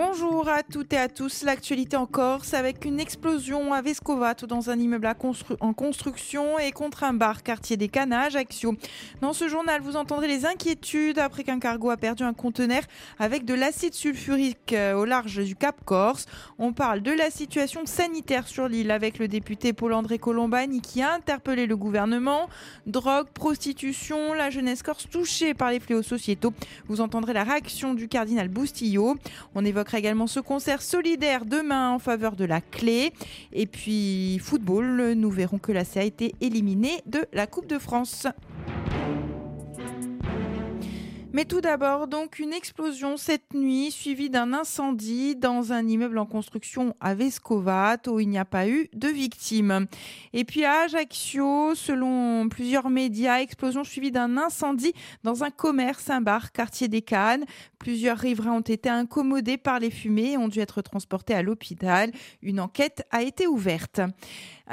Bonjour à toutes et à tous. L'actualité en Corse avec une explosion à Vescovato dans un immeuble en construction et contre un bar quartier des Canages, Ajaccio. Dans ce journal, vous entendrez les inquiétudes après qu'un cargo a perdu un conteneur avec de l'acide sulfurique euh, au large du Cap Corse. On parle de la situation sanitaire sur l'île avec le député Paul-André Colombani qui a interpellé le gouvernement. Drogue, prostitution, la jeunesse corse touchée par les fléaux sociétaux. Vous entendrez la réaction du cardinal Boustillo. On évoque également ce concert solidaire demain en faveur de la clé. Et puis football, nous verrons que la C a été éliminée de la Coupe de France. Mais tout d'abord, donc, une explosion cette nuit suivie d'un incendie dans un immeuble en construction à Vescovat où il n'y a pas eu de victimes. Et puis à Ajaccio, selon plusieurs médias, explosion suivie d'un incendie dans un commerce, un bar, quartier des Cannes. Plusieurs riverains ont été incommodés par les fumées et ont dû être transportés à l'hôpital. Une enquête a été ouverte.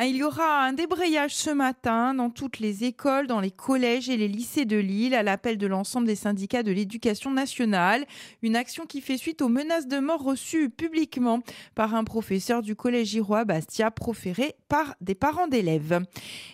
Il y aura un débrayage ce matin dans toutes les écoles, dans les collèges et les lycées de Lille à l'appel de l'ensemble des syndicats de l'éducation nationale. Une action qui fait suite aux menaces de mort reçues publiquement par un professeur du collège Girois Bastia proféré par des parents d'élèves.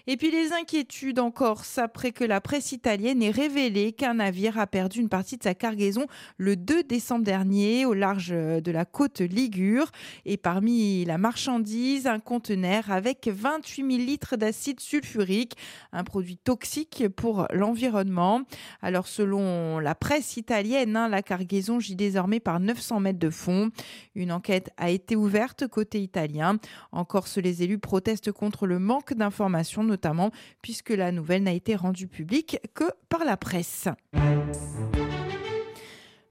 Et puis les inquiétudes en Corse après que la presse italienne ait révélé qu'un navire a perdu une partie de sa cargaison le 2 décembre dernier au large de la côte Ligure. Et parmi la marchandise, un conteneur avec 28 000 litres d'acide sulfurique, un produit toxique pour l'environnement. Alors selon la presse italienne, hein, la cargaison gît désormais par 900 mètres de fond. Une enquête a été ouverte côté italien. En Corse, les élus protestent contre le manque d'informations, notamment puisque la nouvelle n'a été rendue publique que par la presse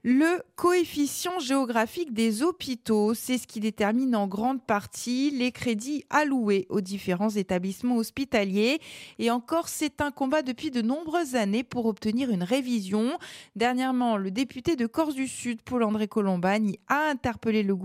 le coefficient géographique des hôpitaux. C'est ce qui détermine en grande partie les crédits alloués aux différents établissements hospitaliers. Et encore, c'est un combat depuis de nombreuses années pour obtenir une révision. Dernièrement, le député de Corse du Sud, Paul-André Colombani, a interpellé le,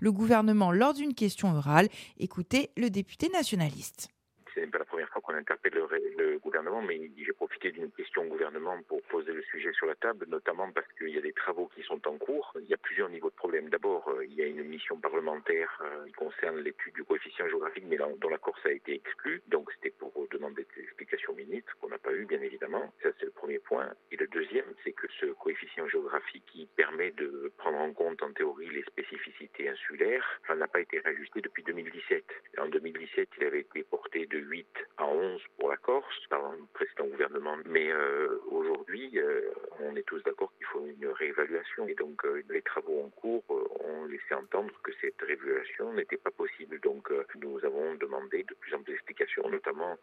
le gouvernement lors d'une question orale. Écoutez le député nationaliste c'est pas la première fois qu'on interpelle le, gouvernement, mais j'ai profité d'une question au gouvernement pour poser le sujet sur la table, notamment parce qu'il y a des travaux qui sont en cours. Il y a plusieurs niveaux de problèmes. D'abord, euh, il y a une mission parlementaire euh, qui concerne l'étude du coefficient géographique, mais dont la Corse a été exclue. Donc, c'était pour demander des explications ministres qu'on n'a pas eu, bien évidemment. Ça, c'est le premier point. Et le deuxième, c'est que ce coefficient géographique qui permet de prendre en compte, en théorie, les spécificités insulaires, n'a pas été réajusté depuis 2017. En 2017, il avait été porté de 8 à 11 pour la Corse par le précédent gouvernement. Mais euh, aujourd'hui, euh, on est tous d'accord qu'il faut une réévaluation. Et donc, euh, les travaux en cours ont laissé entendre que cette réévaluation n'était pas possible. Donc, nous avons demandé de plus en plus d'explications, notamment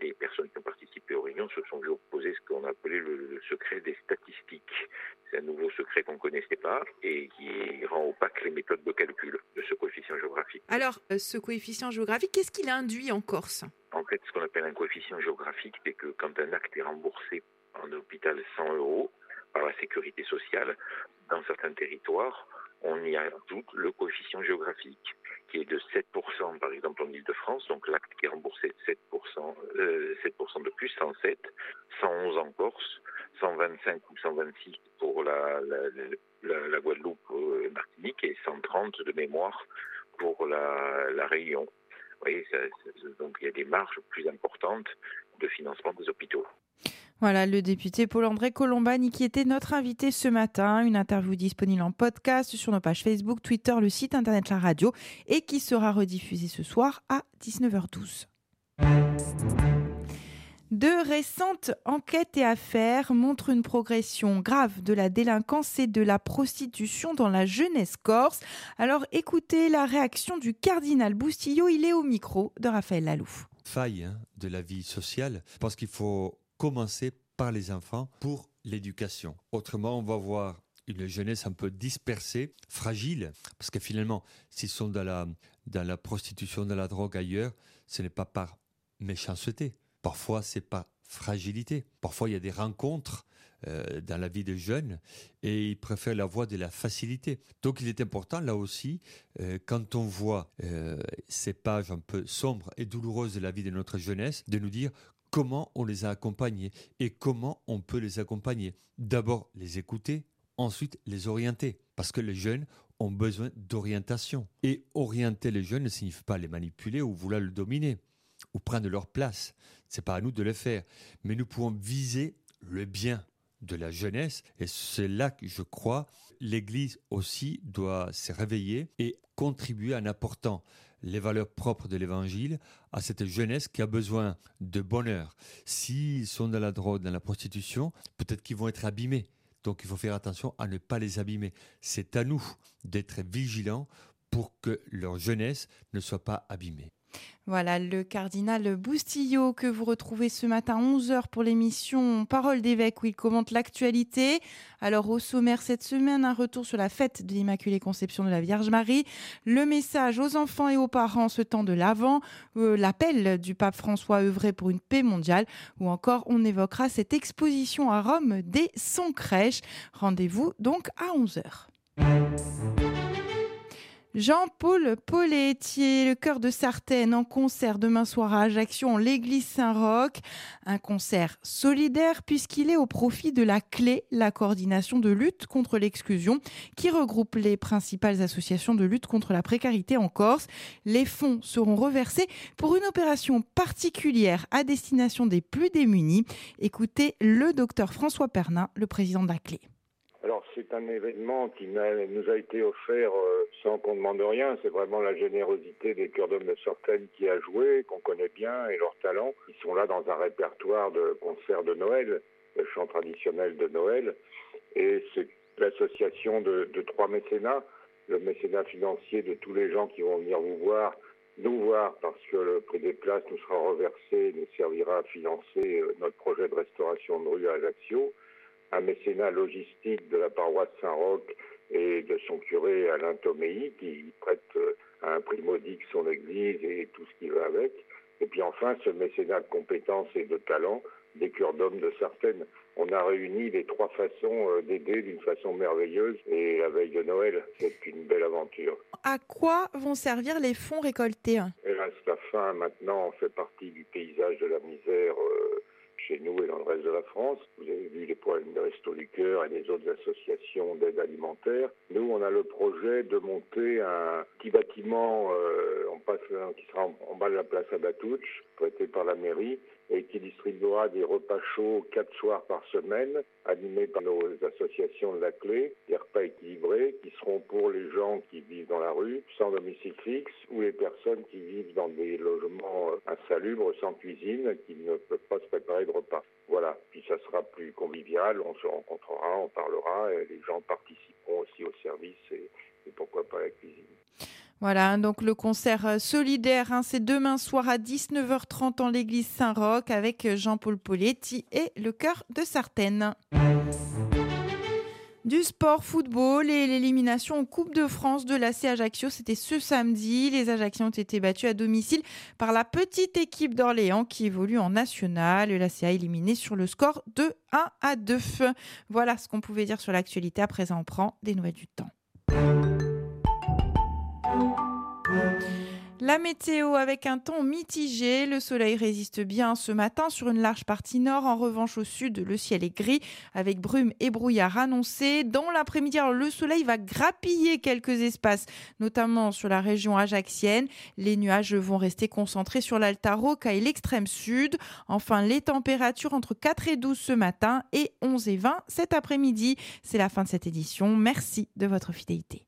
les personnes qui ont participé aux réunions se sont vues ce qu'on a appelé le, secret des statistiques. C'est un nouveau secret qu'on ne connaissait pas et qui rend opaque les méthodes de calcul de ce coefficient géographique. Alors, ce coefficient géographique, qu'est-ce qu'il induit en Corse? En fait, ce qu'on appelle un coefficient géographique, c'est que quand un acte est remboursé en hôpital 100 euros par la sécurité sociale, dans certains territoires, on y ajoute le coefficient géographique, qui est de 7% par exemple en Ile-de-France, donc l'acte qui est remboursé de 7%, 7% de plus, 107, 111 en Corse, 125 ou 126 pour la, la, Guadeloupe, euh, Martinique et 130 de mémoire pour la, la Réunion voyez, donc il y a des marges plus importantes de financement des hôpitaux. Voilà le député Paul-André Colombani qui était notre invité ce matin. Une interview disponible en podcast sur nos pages Facebook, Twitter, le site internet La Radio et qui sera rediffusée ce soir à 19h12. De récentes enquêtes et affaires montrent une progression grave de la délinquance et de la prostitution dans la jeunesse corse. Alors écoutez la réaction du cardinal Boustillot, il est au micro de Raphaël Lalouf. Faille hein, de la vie sociale, pense qu'il faut commencer par les enfants pour l'éducation. Autrement, on va voir une jeunesse un peu dispersée, fragile, parce que finalement, s'ils sont dans la prostitution, dans la drogue ailleurs, ce n'est pas par méchanceté, Parfois, c'est pas fragilité. Parfois, il y a des rencontres euh, dans la vie des jeunes et ils préfèrent la voie de la facilité. Donc, il est important, là aussi, euh, quand on voit euh, ces pages un peu sombres et douloureuses de la vie de notre jeunesse, de nous dire comment on les a accompagnés et comment on peut les accompagner. D'abord, les écouter, ensuite, les orienter. Parce que les jeunes ont besoin d'orientation. Et orienter les jeunes ne signifie pas les manipuler ou vouloir le dominer ou prendre leur place. C'est pas à nous de le faire, mais nous pouvons viser le bien de la jeunesse et c'est là que je crois l'Église aussi doit se réveiller et contribuer en apportant les valeurs propres de l'Évangile à cette jeunesse qui a besoin de bonheur. S'ils sont dans la drogue, dans la prostitution, peut-être qu'ils vont être abîmés. Donc il faut faire attention à ne pas les abîmer. C'est à nous d'être vigilants pour que leur jeunesse ne soit pas abîmée. Voilà le cardinal Boustillot que vous retrouvez ce matin à 11h pour l'émission Parole d'évêque où il commente l'actualité. Alors au sommaire cette semaine, un retour sur la fête de l'Immaculée Conception de la Vierge Marie, le message aux enfants et aux parents ce temps de l'Avent, euh, l'appel du pape François œuvrer pour une paix mondiale ou encore on évoquera cette exposition à Rome des 100 crèches. Rendez-vous donc à 11h. Jean-Paul Poletti, le cœur de Sartène, en concert demain soir à Ajaccio, en l'église Saint-Roch. Un concert solidaire puisqu'il est au profit de la clé, la coordination de lutte contre l'exclusion, qui regroupe les principales associations de lutte contre la précarité en Corse. Les fonds seront reversés pour une opération particulière à destination des plus démunis. Écoutez le docteur François Pernin, le président de la clé c'est un événement qui nous a été offert euh, sans qu'on demande rien. C'est vraiment la générosité des cœurs d'hommes de Sortaine qui a joué, qu'on connaît bien, et leurs talents. Ils sont là dans un répertoire de concerts de Noël, de chants traditionnels de Noël. Et c'est l'association de, trois mécénats, le mécénat financier de tous les gens qui vont venir vous voir, nous voir, parce que le prix des places nous sera reversé, nous servira à financer euh, notre projet de restauration de rue à Ajaccio un mécénat logistique de la paroisse Saint-Roch et de son curé Alain Toméi qui prête euh, à un prix modique son église et tout ce qui va avec. Et puis enfin, ce mécénat de compétences et de talents des cœurs d'hommes de certaines. On a réuni les trois façons euh, d'aider d'une façon merveilleuse et la veille de Noël, c'est une belle aventure. À quoi vont servir les fonds récoltés? Hélas, la faim maintenant fait partie du paysage de la misère. Euh, nous et dans le reste de la France. Vous avez vu les problèmes de Resto du Cœur et les autres associations d'aide alimentaire. Nous, on a le projet de monter un petit bâtiment euh, qui sera en, bas de la place à Batouche, prêté par la mairie, et qui distribuera des repas chauds quatre soirs par semaine, animés par nos associations de la clé, des repas équilibrés qui seront pour les gens qui vivent dans la rue, sans domicile fixe, ou les personnes qui vivent dans des logements euh, insalubres, sans cuisine, qui ne peuvent pas se préparer de repas. Voilà, puis ça sera plus convivial, on se rencontrera, on parlera, et les gens participeront aussi au service et, et pourquoi pas à la cuisine. Voilà, donc le concert euh, solidaire, hein, c'est demain soir à 19h30 en l'église Saint-Roch avec euh, Jean-Paul Poletti et le chœur de Sartène. Du sport, football et l'élimination en Coupe de France de l'AC Ajaccio, c'était ce samedi. Les Ajacciens ont été battus à domicile par la petite équipe d'Orléans qui évolue en national. L'AC a éliminé sur le score de 1 à 2. Voilà ce qu'on pouvait dire sur l'actualité. À présent, on prend des nouvelles du temps. La météo avec un temps mitigé, le soleil résiste bien ce matin sur une large partie nord. En revanche, au sud, le ciel est gris avec brume et brouillard annoncés. Dans l'après-midi, le soleil va grappiller quelques espaces, notamment sur la région ajaxienne. Les nuages vont rester concentrés sur l'Alta Rocca et l'extrême sud. Enfin, les températures entre 4 et 12 ce matin et 11 et 20 cet après-midi. C'est la fin de cette édition. Merci de votre fidélité.